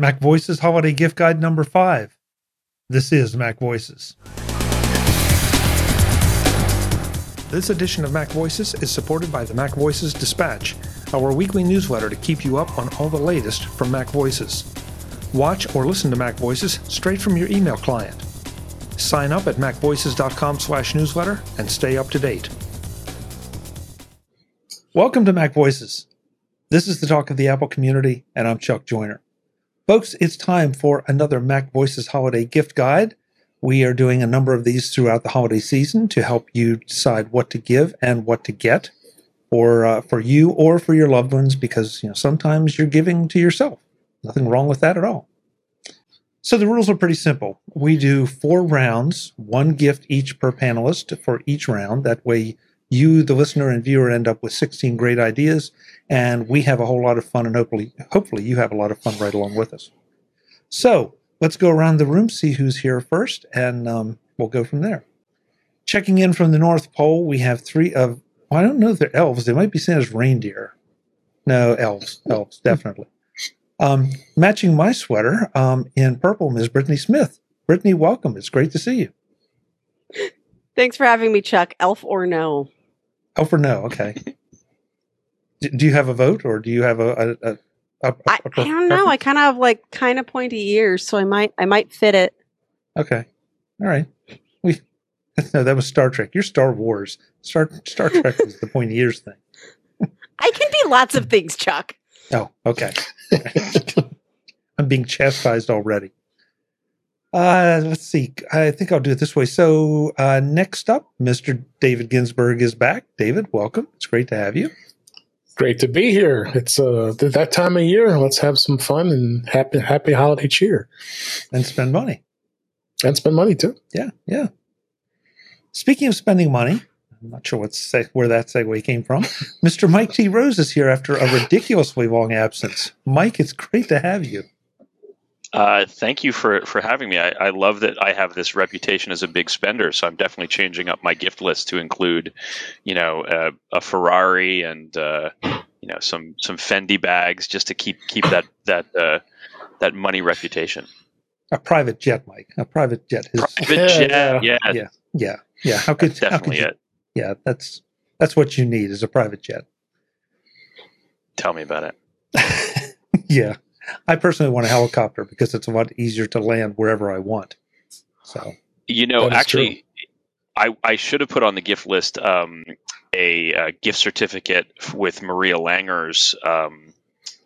Mac Voices Holiday Gift Guide number five. This is Mac Voices. This edition of Mac Voices is supported by the Mac Voices Dispatch, our weekly newsletter to keep you up on all the latest from Mac Voices. Watch or listen to Mac Voices straight from your email client. Sign up at macvoices.com slash newsletter and stay up to date. Welcome to Mac Voices. This is the talk of the Apple community, and I'm Chuck Joiner. Folks, it's time for another Mac Voices Holiday Gift Guide. We are doing a number of these throughout the holiday season to help you decide what to give and what to get, or uh, for you or for your loved ones, because you know sometimes you're giving to yourself. Nothing wrong with that at all. So the rules are pretty simple. We do four rounds, one gift each per panelist for each round. That way, you, the listener and viewer, end up with 16 great ideas, and we have a whole lot of fun, and hopefully, hopefully, you have a lot of fun right along with us. So let's go around the room, see who's here first, and um, we'll go from there. Checking in from the North Pole, we have three of, well, I don't know if they're elves. They might be seen as reindeer. No, elves, elves, definitely. Um, matching my sweater um, in purple is Brittany Smith. Brittany, welcome. It's great to see you. Thanks for having me, Chuck. Elf or no? Elf or no? Okay. do, you have a vote, or do you have a? a, a, a I, I don't know. I kind of have like kind of pointy ears, so I might I might fit it. Okay. All right. We no, that was Star Trek. You're Star Wars. Star Star Trek is the pointy ears thing. I can be lots of things, Chuck. Oh, okay. I'm being chastised already. Uh, let's see. I think I'll do it this way. So, uh, next up, Mr. David Ginsburg is back. David, welcome. It's great to have you. Great to be here. It's uh, that time of year. Let's have some fun and happy, happy holiday cheer, and spend money, and spend money too. Yeah, yeah. Speaking of spending money, I'm not sure what seg- where that segue came from. Mr. Mike T. Rose is here after a ridiculously long absence. Mike, it's great to have you. Uh, thank you for, for having me. I, I, love that I have this reputation as a big spender, so I'm definitely changing up my gift list to include, you know, uh, a Ferrari and uh, you know some some Fendi bags just to keep keep that that uh, that money reputation. A private jet, Mike. A private jet. His, private jet. Yeah. Yeah. Yeah. Yeah. How could That's definitely how could you, it? yeah, that's that's what you need is a private jet. Tell me about it. yeah. I personally want a helicopter because it's a lot easier to land wherever I want. So you know, actually, I, I should have put on the gift list um, a, a, gift certificate with Maria Langer's um,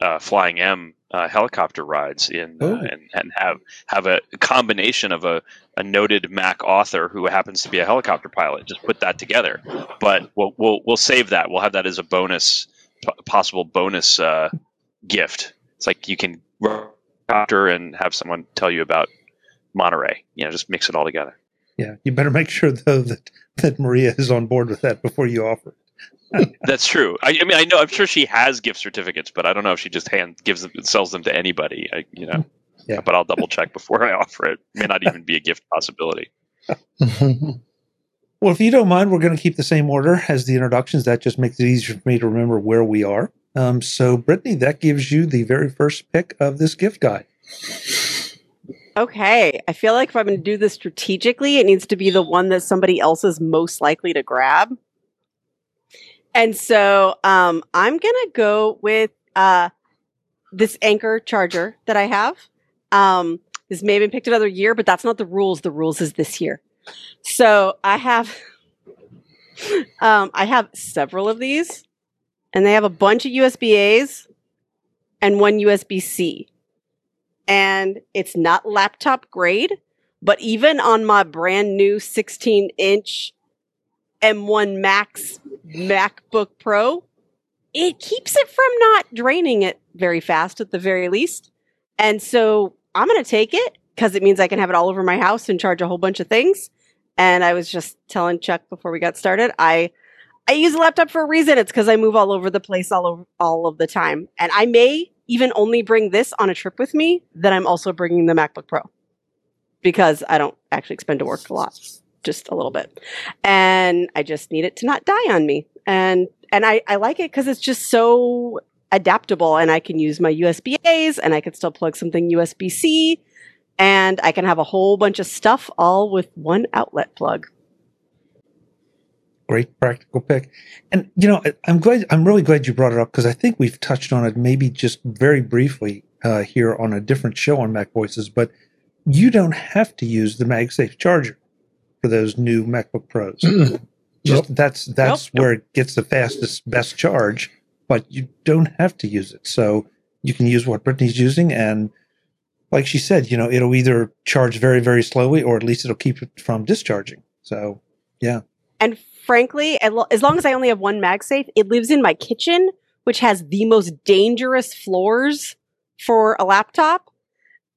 uh, Flying M uh, helicopter rides in uh, and, and have have a combination of a, a noted Mac author who happens to be a helicopter pilot. Just put that together. But we'll we'll, we'll save that. We'll have that as a bonus, possible bonus uh, gift. It's like you can helicopter and have someone tell you about Monterey. You know, just mix it all together. Yeah, you better make sure though that that Maria is on board with that before you offer it. That's true. I, I, mean, I know. I'm sure she has gift certificates, but I don't know if she just hand gives them, sells them to anybody. I, you know. Yeah. But I'll double check before I offer it. May not even be a gift possibility. well, if you don't mind, we're going to keep the same order as the introductions. That just makes it easier for me to remember where we are. Um, so, Brittany, that gives you the very first pick of this gift guide. Okay. I feel like if I'm going to do this strategically, it needs to be the one that somebody else is most likely to grab. And so um, I'm going to go with uh, this Anker charger that I have. Um, this may have been picked another year, but that's not the rules. The rules is this year. So I have, um, I have several of these, and they have a bunch of USB A's and one USB C. And it's not laptop grade, but even on my brand new 16 inch M1 Max MacBook Pro, it keeps it from not draining it very fast at the very least. And so I'm going to take it because it means I can have it all over my house and charge a whole bunch of things. And I was just telling Chuck before we got started, I I use a laptop for a reason. It's because I move all over the place all all of the time. And I may even only bring this on a trip with me, then I'm also bringing the MacBook Pro because I don't actually expend to work a lot just a little bit. And I just need it to not die on me. And and I, I like it because it's just so adaptable and I can use my USB A's and I can still plug something USB C and I can have a whole bunch of stuff all with one outlet plug. Great practical pick. And you know, I- I'm glad I'm really glad you brought it up because I think we've touched on it maybe just very briefly uh, here on a different show on Mac Voices, but you don't have to use the MagSafe charger for those new MacBook Pros. Mm. Just that's that's Nope. where it gets the fastest best charge, but you don't have to use it. So you can use what Brittany's using and like she said, you know, it'll either charge very, very slowly or at least it'll keep it from discharging. So yeah. And frankly, as long as I only have one MagSafe, it lives in my kitchen, which has the most dangerous floors for a laptop.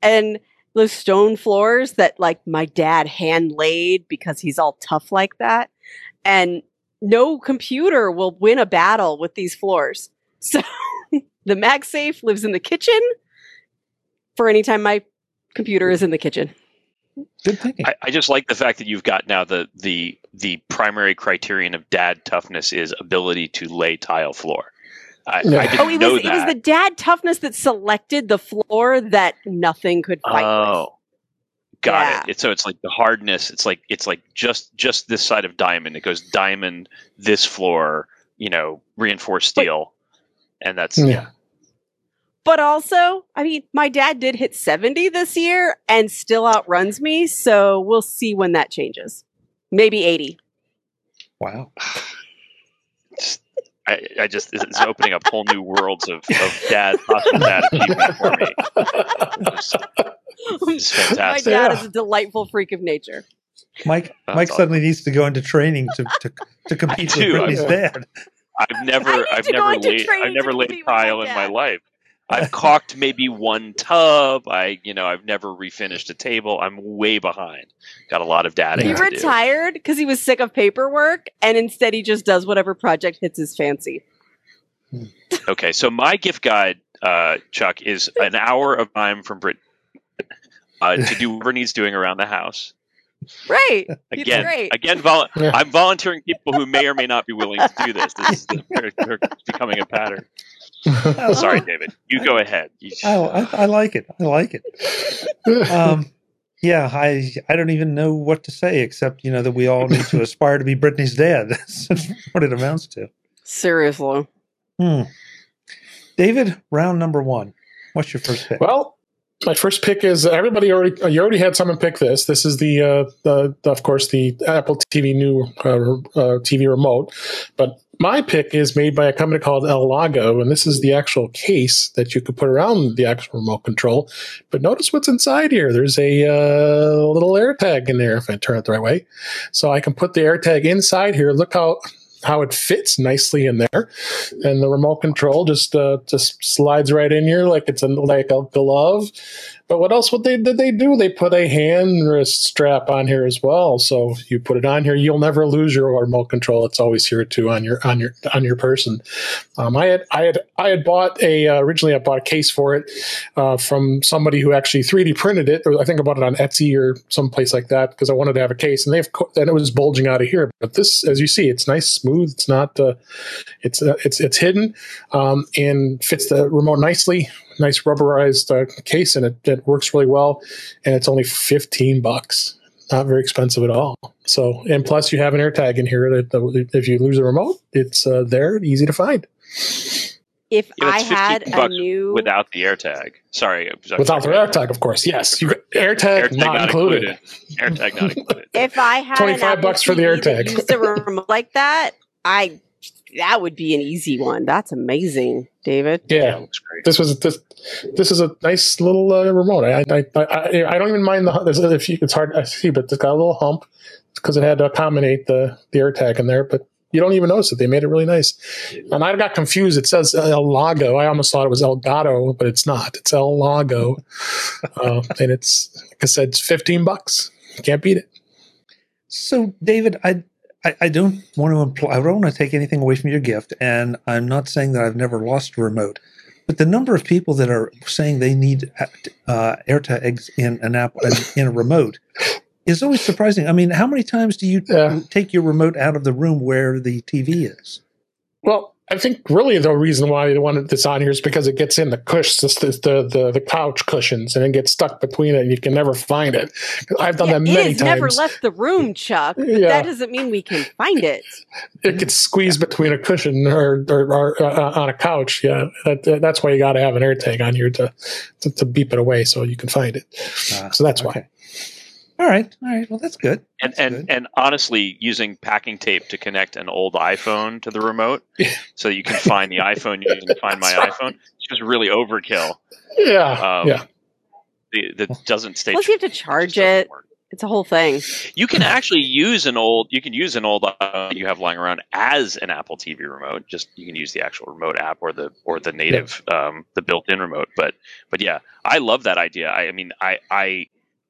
And those stone floors that like my dad hand laid because he's all tough like that. And no computer will win a battle with these floors. So the MagSafe lives in the kitchen for any time my computer is in the kitchen. Good thinking. I, I just like the fact that you've got now the the the primary criterion of dad toughness is ability to lay tile floor. I, Yeah. I didn't Oh, it know was that. it was the dad toughness that selected the floor that nothing could fight with. oh, got Yeah. it. It's, so it's like the hardness. It's like it's like just just this side of diamond. It goes diamond, this floor, you know, reinforced steel, and that's Yeah. yeah. But also, I mean, my dad did hit 70 this year and still outruns me, so we'll see when that changes. Maybe 80. wow. I, I just it's opening up whole new worlds of, of dad possible dad achievement for me. It's, it's my dad Yeah. is a delightful freak of nature. Mike That's Mike awesome. suddenly needs to go into training to to, to compete with do. Brittany's I- dad. I've never I need I've never laid training I've never laid compete tile in my life. I've caulked maybe one tub. I you know I've never refinished a table. I'm way behind. Got a lot of data He retired because he was sick of paperwork, and instead he just does whatever project hits his fancy. Okay, so my gift guide, uh, Chuck, is an hour of time from Brit uh, to do whatever needs doing around the house. Right. Again, great. again, vol- Yeah. I'm volunteering people who may or may not be willing to do this. This is they're, they're becoming a pattern. Sorry, David. You go ahead. You- Oh, I, I like it. I like it. Um, yeah, I I don't even know what to say except you know that we all need to aspire to be Brittany's dad. That's what it amounts to. Seriously. Hmm. David, round number one. What's your first pick? Well, my first pick is everybody already. You already had someone pick this. This is the, uh, the, the of course, the Apple TV new uh, uh, TV remote. But my pick is made by a company called Elago, and this is the actual case that you could put around the actual remote control. But notice what's inside here. There's a uh, little air tag in there if I turn it the right way, so I can put the air tag inside here. Look how how it fits nicely in there, and the remote control just uh, just slides right in here like it's a, like a glove. But what else would they did they do? They put a hand wrist strap on here as well. So you put it on here, you'll never lose your remote control. It's always here too on your on your on your person. Um, I had I had I had bought a uh, originally I bought a case for it uh, from somebody who actually 3D printed it. I think I bought it on Etsy or someplace like that because I wanted to have a case, and they've and it was bulging out of here. But this, as you see, it's nice, smooth. It's not uh, it's uh, it's it's hidden um, and fits the remote nicely. Nice rubberized uh, case, and it, it works really well. And it's only fifteen bucks. Not very expensive at all. So, and plus you have an AirTag in here that that if you lose the remote, it's uh, there, easy to find If Yeah, I had a new without the AirTag. Sorry, I'm sorry. without the AirTag, of course. Yes, you, AirTag, AirTag not, included. AirTag not included. if I had 25 an Apple bucks for the TV that AirTag. used a remote like that, I that would be an easy one. That's amazing, David. Yeah, Yeah, it looks great. this was this this is a nice little uh, remote. I, I I I I don't even mind the there's a few, it's hard to see, but it's got a little hump because it had to accommodate the the air AirTag in there, but. You don't even notice it. They made it really nice. And I got confused. It says Elago. I almost thought it was El Gato, but it's not. It's Elago. uh, and it's, like I said, it's 15 bucks. You Can't beat it. So, David, I, I, I don't want to imply, I don't want to take anything away from your gift, and I'm not saying that I've never lost a remote, but the number of people that are saying they need uh, AirTags in an app in a remote is always surprising. I mean, how many times do you Yeah. take your remote out of the room where the TV is? Well, I think really the reason why they wanted this on here is because it gets in the cush, the, the the, the couch cushions, and it gets stuck between it, and you can never find it. I've done Yeah, that many it has times. never left the room, Chuck. But Yeah. that doesn't mean we can find it. it gets squeezed between a cushion or, or, or uh, on a couch. Yeah, that, that's why you got to have an AirTag on here to, to to beep it away so you can find it. Ah, So that's why. Okay. All right. All right. Well, that's good. And That's and good. and honestly, using packing tape to connect an old iPhone to the remote, so you can find the iPhone, you can find my That's iPhone. It's just really overkill. Yeah, Um, yeah. The, that doesn't stay. Plus, you have to charge doesn't it. It's a whole thing. You can actually use an old. You can use an old uh, you have lying around as an Apple TV remote. Just you can use the actual remote app or the or the native um, the built-in remote. But but yeah, I love that idea. I, I mean, I I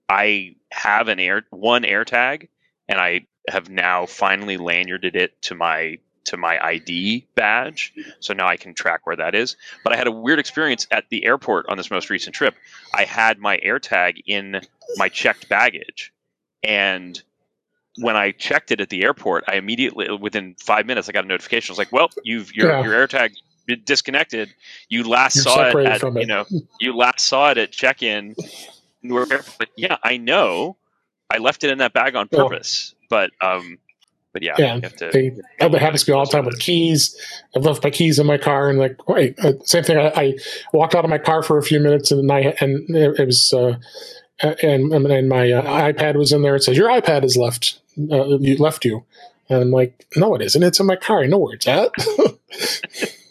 I have an air one AirTag, and I have now finally lanyarded it to my to my ID badge, so now I can track where that is. But I had a weird experience at the airport on this most recent trip. I had my AirTag in my checked baggage, and when I checked it at the airport, I immediately within five minutes I got a notification. I was like, "Well, you've your Yeah. your AirTag disconnected. You last You're saw it at from you know you last saw it at check-in." But yeah, I know I left it in that bag on purpose. But um, but yeah, Yeah, you have to. They, that happens to me all the time with keys. I've left my keys in my car, and like, wait, uh, same thing. I, I walked out of my car for a few minutes, and I and it, it was, uh, and and my uh, iPad was in there. It says your iPad is left, uh, you left you, and I'm like, no, it isn't. It's in my car. I know where it's at.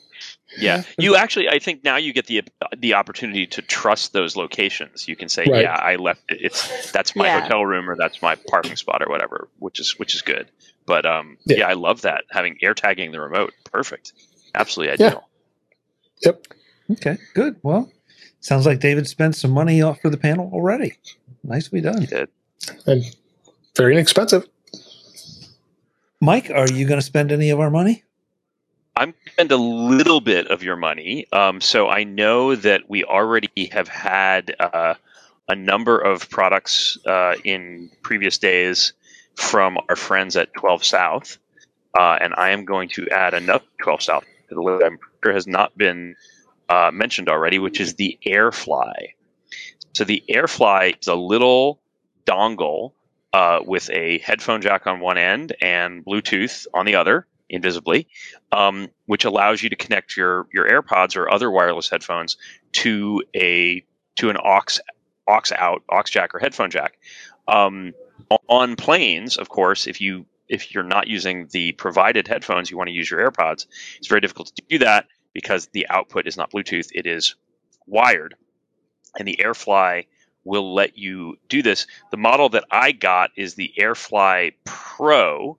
Yeah, you actually. I think now you get the the opportunity to trust those locations. You can say, Right. "Yeah, I left it. It's that's my Yeah. hotel room or that's my parking spot or whatever," which is which is good. But um, Yeah. yeah. I love that having air tagging the remote. Perfect, absolutely Yeah. ideal. yep. Okay. Good. Well, sounds like David spent some money off for the panel already. Nicely done. You did. And very inexpensive. Mike, are you going to spend any of our money? I'm going to spend a little bit of your money. Um, so I know that we already have had uh, a number of products uh, in previous days from our friends at 12 South. Uh, and I am going to add another 12 South to the list sure has not been uh, mentioned already, which is the Airfly. So the Airfly is a little dongle uh, with a headphone jack on one end and Bluetooth on the other, invisibly, um, which allows you to connect your your AirPods or other wireless headphones to a to an aux aux out aux jack or headphone jack. Um, on planes, of course, if you if you're not using the provided headphones, you want to use your AirPods. It's very difficult to do that because the output is not Bluetooth; it is wired, and the AirFly will let you do this. The model that I got is the AirFly Pro,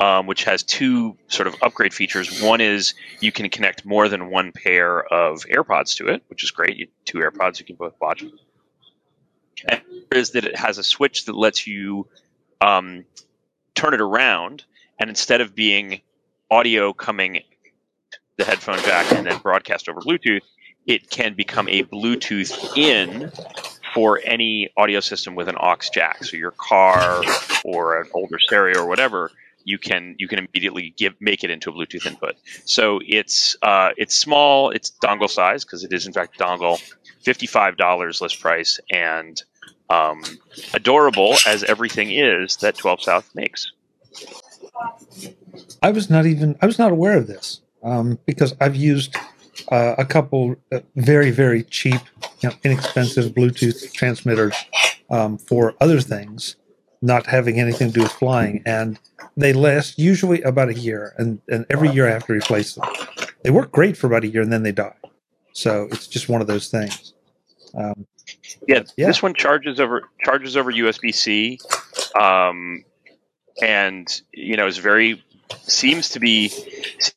um, which has two sort of upgrade features. One is you can connect more than one pair of AirPods to it, which is great. You, two AirPods, you can both watch. And is that it has a switch that lets you um, turn it around, and instead of being audio coming the headphone jack and then broadcast over Bluetooth, it can become a Bluetooth in for any audio system with an aux jack. So your car or an older stereo or whatever, you can you can immediately give make it into a Bluetooth input. So it's uh, it's small, it's dongle size because it is in fact dongle, fifty five dollars list price, and um, adorable as everything is that Twelve South makes. I was not even I was not aware of this um, because I've used uh, a couple uh, very very cheap, you know, inexpensive Bluetooth transmitters um, for other things, not having anything to do with flying, and they last usually about a year, and and every year I have to replace them. They work great for about a year, and then they die. So it's just one of those things. Um, Yeah, Yeah. this one charges over charges over USB C, um, and you know is very seems to be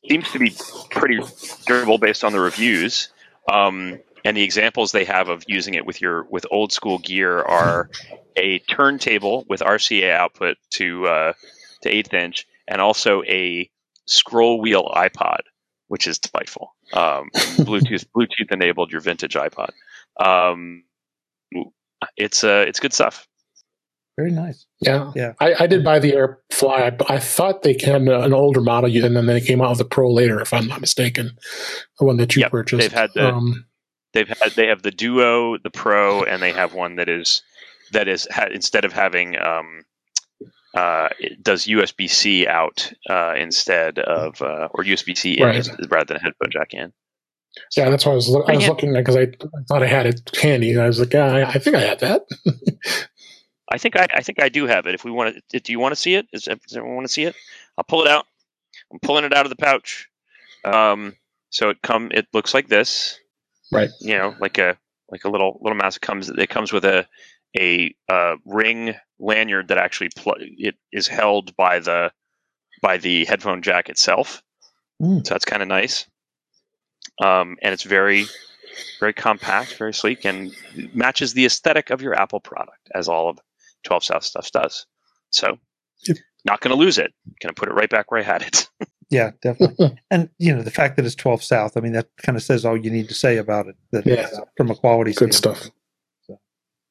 seems to be pretty durable based on the reviews. Um, and the examples they have of using it with your with old school gear are a turntable with RCA output to uh, to eighth inch, and also a scroll wheel iPod, which is delightful. Um, Bluetooth Bluetooth enabled your vintage iPod. Um, it's uh, it's good stuff. Very nice. Yeah, Yeah. I, I did buy the AirFly. I, I thought they had an older model, and then they came out with the Pro later, if I'm not mistaken. The one that you Yep, purchased. they've had the- Um, They've had they have the Duo, the Pro, and they have one that is that is ha- instead of having um, uh, it does USB C out uh, instead of uh, or USB C in Right. rather than headphone jack in. yeah, that's why I was, loo- I was hand- looking because I, I thought I had it handy. And I was like, yeah, I, I think I had that. I think I, I think I do have it. If we want to, do you want to see it? Is, does everyone want to see it? I'll pull it out. I'm pulling it out of the pouch. Um, so it come. It looks like this. Right. You know, like a like a little little mouse. It comes. It comes with a a uh, ring lanyard that actually pl- it is held by the by the headphone jack itself. Mm. So that's kind of nice. Um, and it's very very compact, very sleek, and matches the aesthetic of your Apple product, as all of 12 South stuff does. So, Yep. not going to lose it. Going to put it right back where I had it. Yeah, definitely. and you know, the fact that it's 12 South, I mean, that kind of says all you need to say about it. That Yeah. it's, from a quality Good standpoint. stuff.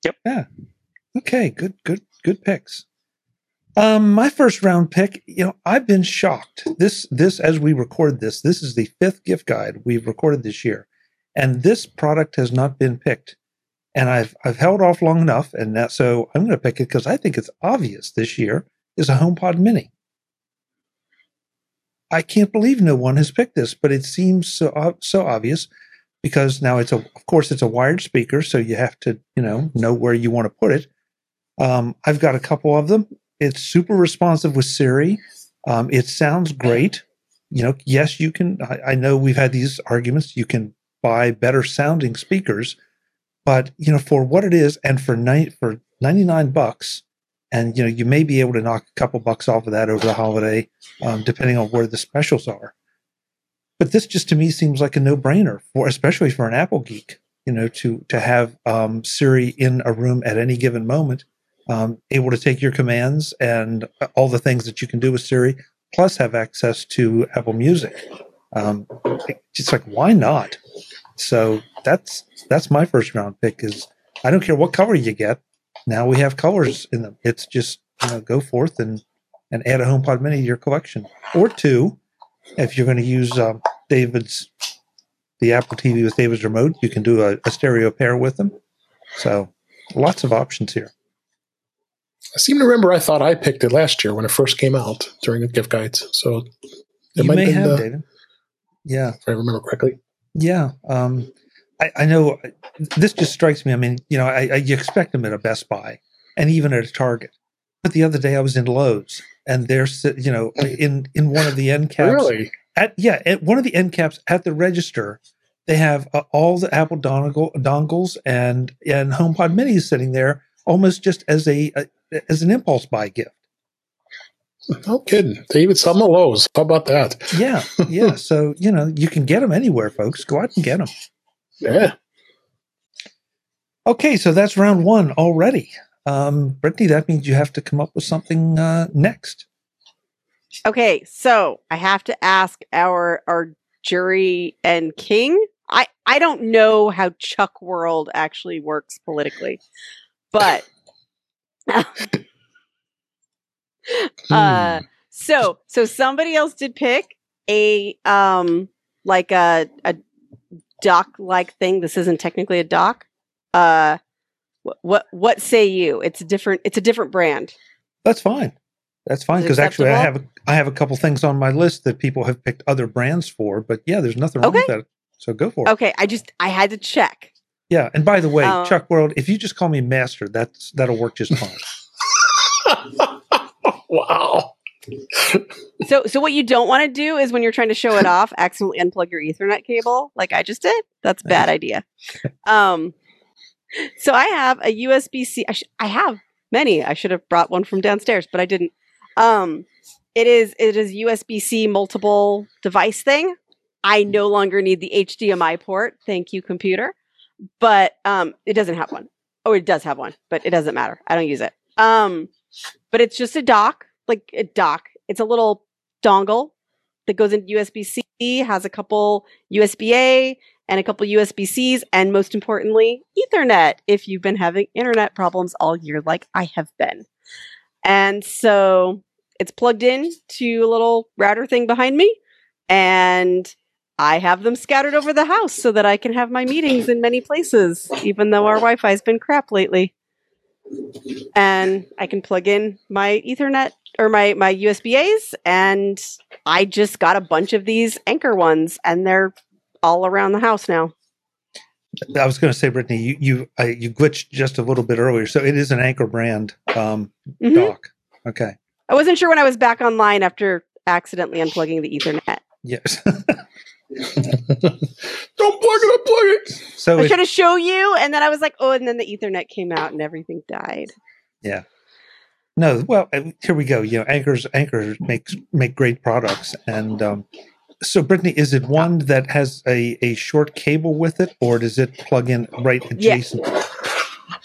Yeah. Okay. Good. Good. Good picks. Um, my first round pick. You know, I've been shocked. This this as we record this, this is the fifth gift guide we've recorded this year, and this product has not been picked. And I've I've held off long enough, and that, so I'm going to pick it because I think it's obvious this year is a HomePod Mini. I can't believe no one has picked this, but it seems so so obvious because now it's a of course it's a wired speaker, so you have to you know know where you want to put it. Um, I've got a couple of them. It's super responsive with Siri. Um, it sounds great. You know, yes, you can. I, I know we've had these arguments. You can buy better sounding speakers, but you know, for what it is, and for night for ninety nine bucks, and you know, you may be able to knock a couple bucks off of that over the holiday, um, depending on where the specials are. But this just to me seems like a no brainer for, especially for an Apple geek. You know, to to have um, Siri in a room at any given moment um, able to take your commands and all the things that you can do with Siri, plus have access to Apple Music. Um, it's like why not? So that's that's my first round pick. Is I don't care what color you get. Now we have colors in them. It's just you know go forth and and add a HomePod Mini to your collection or two. If you're going to use um, David's the Apple TV with David's remote, you can do a, a stereo pair with them. So lots of options here. I seem to remember I thought I picked it last year when it first came out during the gift guides. So it you might may been have, the- David. Yeah, if I remember correctly. yeah. Um, I, I know this just strikes me. I mean, you know, I, I, you expect them at a Best Buy and even at a Target. But the other day I was in Lowe's and there's, you know, in in one of the end caps Really? at yeah at one of the end caps at the register, they have uh, all the Apple dongle, dongles and and HomePod Minis sitting there almost just as a, a as an impulse buy gift. No kidding. They even sell them at Lowe's. How about that? Yeah, yeah. so you know you can get them anywhere, folks. Go out and get them. Yeah. Okay, so that's round one already. Um, Brittany, that means you have to come up with something uh, next. Okay, so I have to ask our our jury and king. I I don't know how Chuck World actually works politically, but uh, Hmm. so so somebody else did pick a um like a a dock like thing. This isn't technically a dock. Uh, what what what say you? It's a different. It's a different brand. That's fine. That's fine because actually I have acceptable? a, I have a couple things on my list that people have picked other brands for. But yeah, there's nothing wrong with that. So go for it. Okay, I just I had to check. Yeah, and by the way, Um, Chuck World, if you just call me Master, that's that'll work just fine. wow. So, so what you don't want to do is when you're trying to show it off, accidentally unplug your Ethernet cable, like I just did. That's a bad idea. Um, so I have a USB C. I, sh- I have many. I should have brought one from downstairs, but I didn't. Um, it is it is USB C multiple device thing. I no longer need the HDMI port. Thank you, computer. But um, it doesn't have one. Oh, it does have one, but it doesn't matter. I don't use it. Um, but it's just a dock, like a dock. It's a little dongle that goes into USB C, has a couple USB A and a couple USB Cs, and most importantly, Ethernet if you've been having internet problems all year, like I have been. And so it's plugged in to a little router thing behind me, and I have them scattered over the house so that I can have my meetings in many places, even though our Wi Fi's been crap lately. And I can plug in my Ethernet or my, my USB A's, and I just got a bunch of these Anker ones, and they're all around the house now. I was going to say, Brittany, you you uh, you glitched just a little bit earlier, so it is an Anker brand um, Mhm. dock. Okay. I wasn't sure when I was back online after accidentally unplugging the Ethernet. Yes. Don't plug it, unplug it. so I it, tried to show you, and then I was like, oh, and then the Ethernet came out and everything died. Yeah. No, well, uh, here we go. You know, Ankers Ankers makes make great products, and um, so Brittany, is it one that has a a short cable with it, or does it plug in right Yeah. adjacent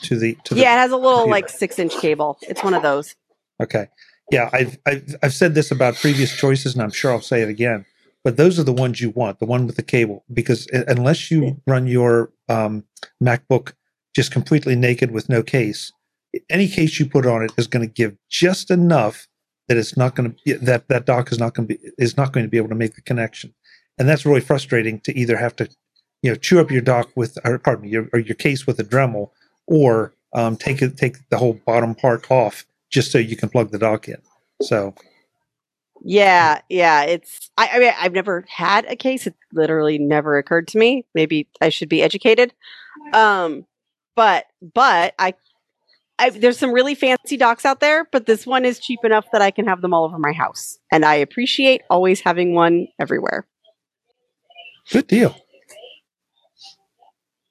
to the to the? Yeah, it has a little computer. like six inch cable. It's one of those. Okay. Yeah, I've, I've I've said this about previous choices, and I'm sure I'll say it again. But those are the ones you want, the one with the cable, because unless you run your um, MacBook just completely naked with no case, any case you put on it is going to give just enough that it's not going to that that dock is not going to be is not going to be able to make the connection, and that's really frustrating to either have to you know chew up your dock with or pardon me your or your case with a Dremel or um, take it take the whole bottom part off just so you can plug the dock in. So Yeah, yeah. It's I, I mean I've never had a case. It literally never occurred to me. Maybe I should be educated. Um, but but I, I there's some really fancy docks out there, but this one is cheap enough that I can have them all over my house, and I appreciate always having one everywhere. good deal.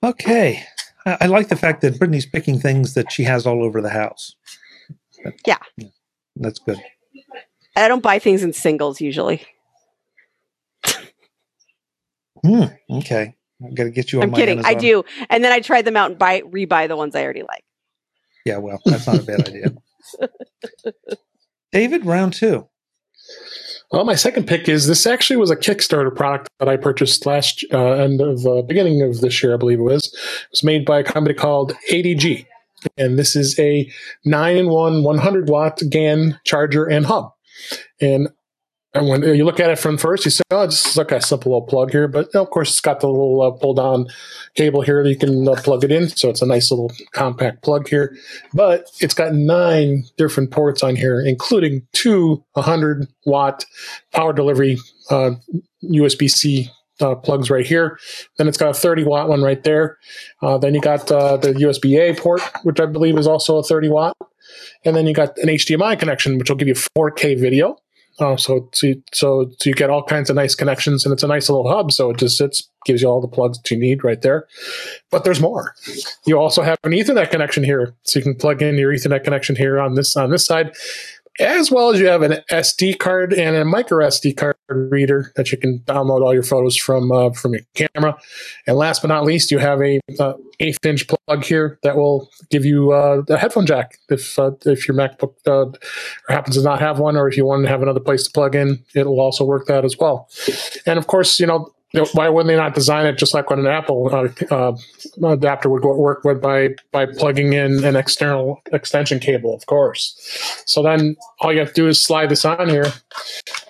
Okay. I, I like the fact that Brittany's picking things that she has all over the house. Yeah. That's good. I don't buy things in singles usually. Hmm, okay. I got to get you on I'm my kidding. I do, and then I try them out and buy rebuy the ones I already like. Yeah, well, that's not a bad idea. David, round two. Well, my second pick is this actually was a Kickstarter product that I purchased last uh, end of uh, beginning of this year, I believe it was. It was made by a company called ADG, and this is a nine in one 100 watt GAN charger and hub. And and when you look at it from first, you say, "Oh, it's like a simple little plug here." But of course, it's got the little uh, pull-down cable here that you can uh, plug it in, so it's a nice little compact plug here. But it's got nine different ports on here, including two 100 watt power delivery uh, USB C uh, plugs right here. Then it's got a 30 watt one right there. Uh, then you got uh, the USB A port, which I believe is also a 30 watt. And then you got an HDMI connection, which will give you 4K video. Uh, so, so, you- so you get all kinds of nice connections, and it's a nice little hub. So it just sits, gives you all the plugs that you need right there. But there's more. You also have an Ethernet connection here, so you can plug in your Ethernet connection here on this on this side, as well as you have an SD card and a micro SD card reader that you can download all your photos from uh, from your camera. And last but not least, you have a uh, eighth inch plug here that will give you uh, a headphone jack if uh, if your MacBook uh, happens to not have one, or if you want to have another place to plug in, it will also work that as well. And of course, you know. Why wouldn't they not design it just like what an Apple uh, uh, adapter would work with by by plugging in an external extension cable, of course. So then all you have to do is slide this on here,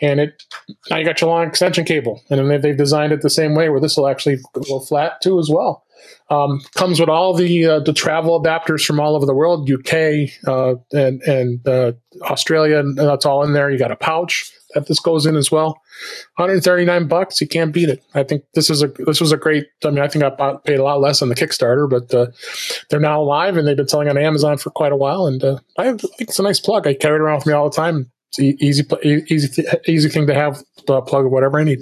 and it now you got your long extension cable, and then they've designed it the same way where this will actually go flat too as well. Um, comes with all the uh, the travel adapters from all over the world, UK uh, and and uh, Australia, and that's all in there. You got a pouch that this goes in as well. 139 bucks, you can't beat it. I think this is a this was a great. I mean, I think I bought, paid a lot less on the Kickstarter, but uh, they're now live and they've been selling on Amazon for quite a while. And uh, I think it's a nice plug. I carry it around with me all the time. It's e- easy, easy, easy thing to have. Uh, plug whatever I need.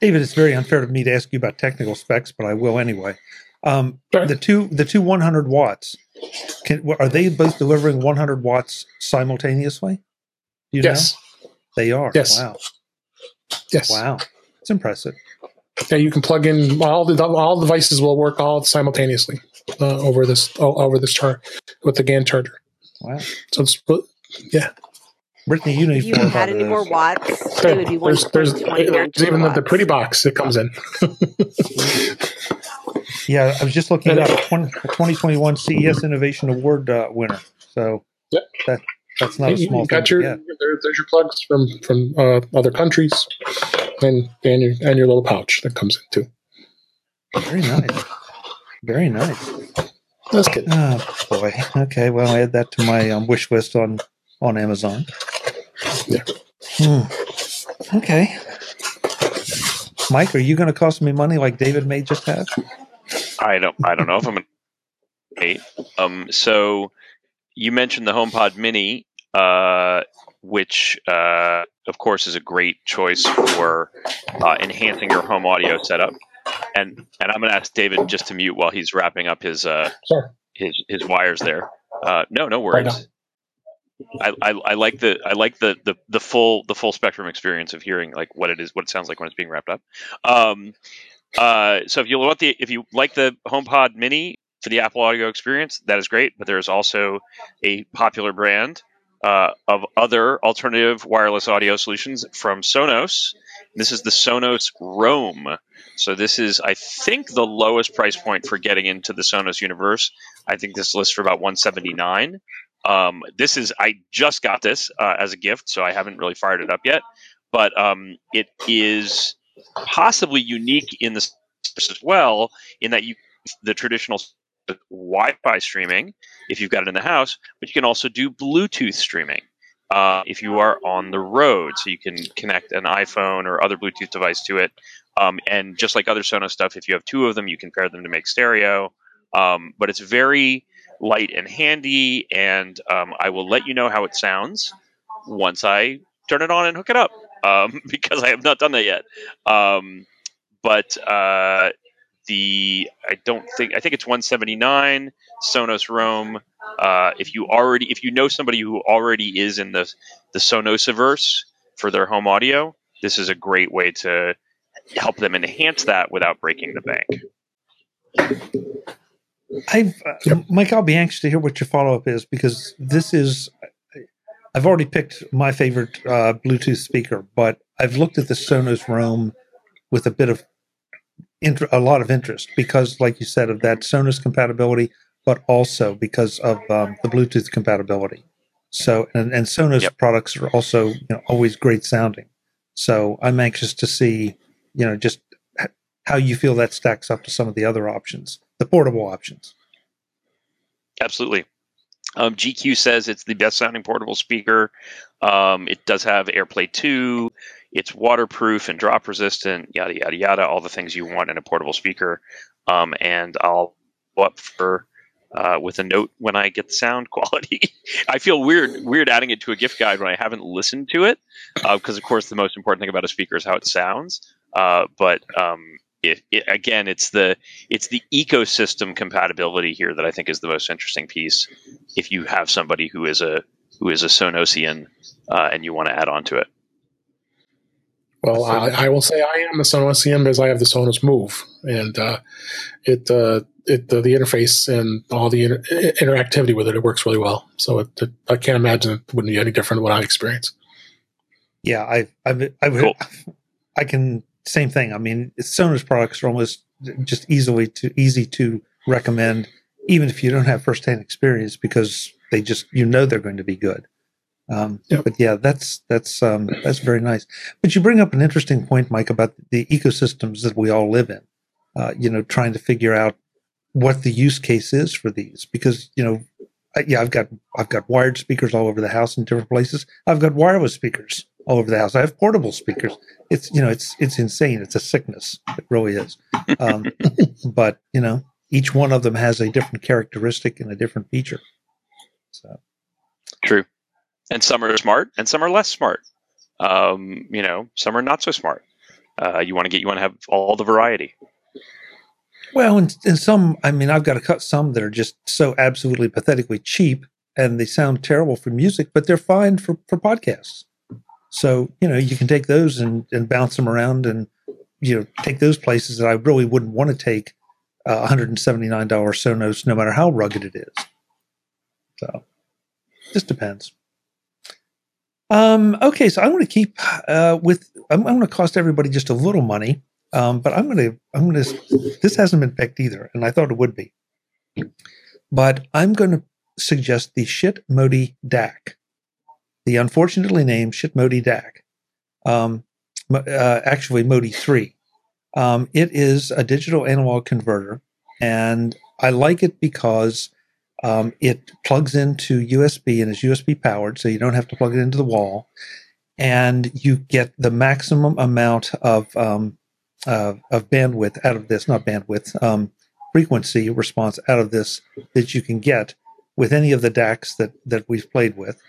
David, it's very unfair of me to ask you about technical specs, but I will anyway. Um, Sure. the two the two 100 watts, can, are they both delivering 100 watts simultaneously? Do you Yes, know? They are. Yes. Wow. yes. Wow. It's impressive. Yeah, you can plug in all the all devices will work all simultaneously uh, over this over this chart with the GAN charger. Wow. So it's yeah. Brittany, you need If you had any of more those. watts, they would be there's, there's, there's even the, the pretty box it comes in. Yeah, I was just looking at a 20, 2021 CES Innovation Award uh, winner. So Yep. that that's not a you, small you thing got your there, there's your plugs from from uh, other countries, and and your and your little pouch that comes in too. Very nice. Very nice. That's good. Oh boy. Okay. Well, I add that to my um, wish list on on Amazon. Yeah. Hmm. Okay. Mike, are you going to cost me money like David may just have? I don't. I don't know if I'm. Gonna, Hey, um. So you mentioned the HomePod Mini, uh, which, uh, of course, is a great choice for uh, enhancing your home audio setup. And and I'm going to ask David just to mute while he's wrapping up his uh, Sure. his his wires there. Uh, no, no worries. I, I, I like the I like the, the the full the full spectrum experience of hearing like what it is what it sounds like when it's being wrapped up. Um, uh, so if you want the if you like the HomePod Mini for the Apple Audio experience, that is great. But there is also a popular brand uh, of other alternative wireless audio solutions from Sonos. This is the Sonos Roam. So this is, I think, the lowest price point for getting into the Sonos universe. I think this lists for about 179. Um, this is, I just got this uh, as a gift, so I haven't really fired it up yet. But um, it is possibly unique in this as well, in that you the traditional Wi-Fi streaming if you've got it in the house, but you can also do Bluetooth streaming uh, if you are on the road. So you can connect an iPhone or other Bluetooth device to it. Um, and just like other Sonos stuff, if you have two of them, you can pair them to make stereo. Um, but it's very light and handy, and um, I will let you know how it sounds once I turn it on and hook it up um, because I have not done that yet. Um, but uh, the I don't think I think it's 179 Sonos Roam. Uh, if you already if you know somebody who already is in the the Sonosiverse for their home audio, this is a great way to help them enhance that without breaking the bank. I've, uh, Mike, I'll be anxious to hear what your follow up is because this is. I've already picked my favorite uh, Bluetooth speaker, but I've looked at the Sonos Roam with a bit of a lot of interest because, like you said, of that Sonos compatibility, but also because of um, the Bluetooth compatibility. So, and, and Sonos Yep. products are also you know always great sounding. So, I'm anxious to see you know just how you feel that stacks up to some of the other options, the portable options. Absolutely. Um, GQ says it's the best sounding portable speaker. Um, it does have AirPlay 2. It's waterproof and drop resistant, yada, yada, yada, all the things you want in a portable speaker. Um, and I'll go up for uh, with a note when I get the sound quality. I feel weird weird adding it to a gift guide when I haven't listened to it because, of course, the most important thing about a speaker is how it sounds. Uh, but um, it, it, again, it's the it's the ecosystem compatibility here that I think is the most interesting piece. If you have somebody who is a who is a Sonosian uh, and you want to add on to it, Well, I, I will say I am a CM because I have the Sonos Move, and uh, it uh, it uh, the interface and all the inter- interactivity with it it works really well. So it, it, I can't imagine it wouldn't be any different than what I experience. Yeah, I, I've, I've, Cool. I can same thing. I mean, Sonos products are almost just easily to easy to recommend, even if you don't have firsthand experience, because they just you know they're going to be good. Um, Yep. But yeah, that's that's um, that's very nice. But you bring up an interesting point, Mike, about the ecosystems that we all live in. Uh, you know, trying to figure out what the use case is for these, because you know, I, yeah, I've got I've got wired speakers all over the house in different places. I've got wireless speakers all over the house. I have portable speakers. It's you know, it's it's insane. It's a sickness. It really is. Um, but you know, each one of them has a different characteristic and a different feature. So true. And some are smart, and some are less smart. Um, you know, some are not so smart. Uh, you want to get you want to have all the variety. Well, and, and some, I mean, I've got to cut some that are just so absolutely pathetically cheap and they sound terrible for music, but they're fine for, for podcasts. So, you know, you can take those and, and bounce them around and, you know, take those places that I really wouldn't want to take uh, $179 Sonos, no matter how rugged it is. So, just depends. Um, okay, so I'm going to keep uh, with. I'm, I'm going to cost everybody just a little money, um, but I'm going to. I'm going to. This hasn't been picked either, and I thought it would be. But I'm going to suggest the Schiit Modi DAC, the unfortunately named Schiit Modi DAC. Um, uh, actually, Modi three. Um, it is a digital analog converter, and I like it because um, it plugs into USB and is USB powered, so you don't have to plug it into the wall, and you get the maximum amount of um, uh, of bandwidth out of this. Not bandwidth, um, frequency response out of this that you can get with any of the DACs that that we've played with,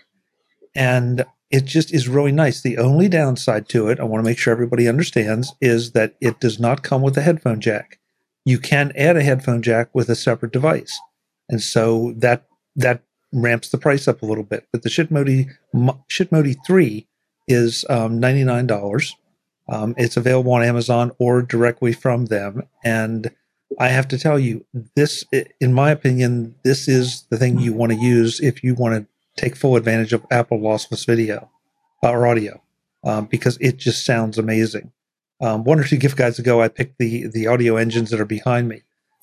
and it just is really nice. The only downside to it, I want to make sure everybody understands, is that it does not come with a headphone jack. You can add a headphone jack with a separate device, and so that that ramps the price up a little bit. But the Schiit Modi Shitmodi three is um, ninety nine dollars. Um, it's available on Amazon or directly from them, and I have to tell you, this, in my opinion, this is the thing you want to use if you want to take full advantage of Apple lossless video uh, or audio, um, because it just sounds amazing. Um, one or two gift guides ago, I picked the the Audioengines that are behind me.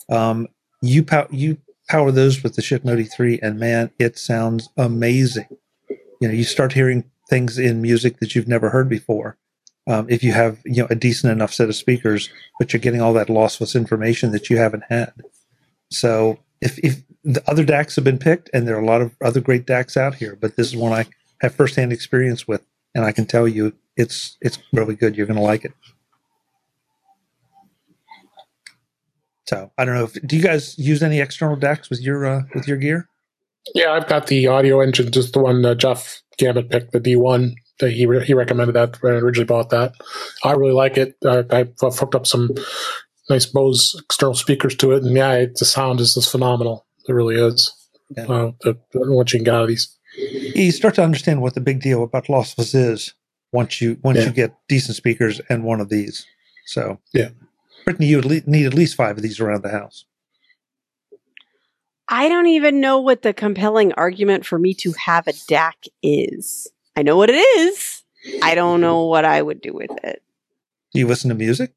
Um, you pow- you power those with the Schiit Modi three, and man, it sounds amazing. You know, you start hearing things in music that you've never heard before um, if you have you know a decent enough set of speakers, but you're getting all that lossless information that you haven't had. So if if the other DACs have been picked, and there are a lot of other great DACs out here, but this is one I have firsthand experience with, and I can tell you it's it's really good. You're going to like it. So I don't know. If, do you guys use any external DACs with your uh, with your gear? Yeah, I've got the Audioengine, just the one uh, Jeff Gamet picked, the D1 that he re- he recommended that when I originally bought that. I really like it. I, I've hooked up some nice Bose external speakers to it, and yeah, it, the sound is just phenomenal. It really is. Yeah. Uh, the, what you can get out of these. You start to understand what the big deal about lossless is once you once yeah. you get decent speakers and one of these. So yeah, Brittany, you would need at least five of these around the house. I don't even know what the compelling argument for me to have a DAC is. I know what it is. I don't know what I would do with it. Do you listen to music?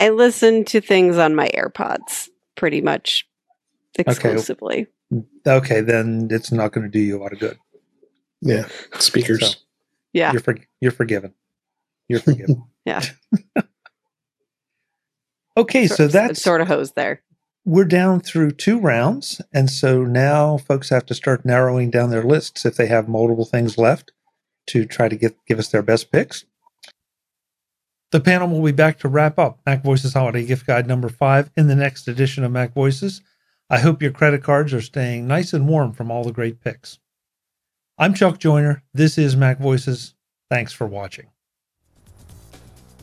I listen to things on my AirPods pretty much exclusively. Okay, okay then it's not going to do you a lot of good. Yeah, speakers. So, yeah, you're for, you're forgiven. You're forgiven. yeah. okay, so that's sort of hose there we're down through two rounds. And so now folks have to start narrowing down their lists if they have multiple things left to try to get give us their best picks. The panel will be back to wrap up Mac Voices Holiday Gift Guide number five in the next edition of Mac Voices. I hope your credit cards are staying nice and warm from all the great picks. I'm Chuck Joiner. This is Mac Voices. Thanks for watching.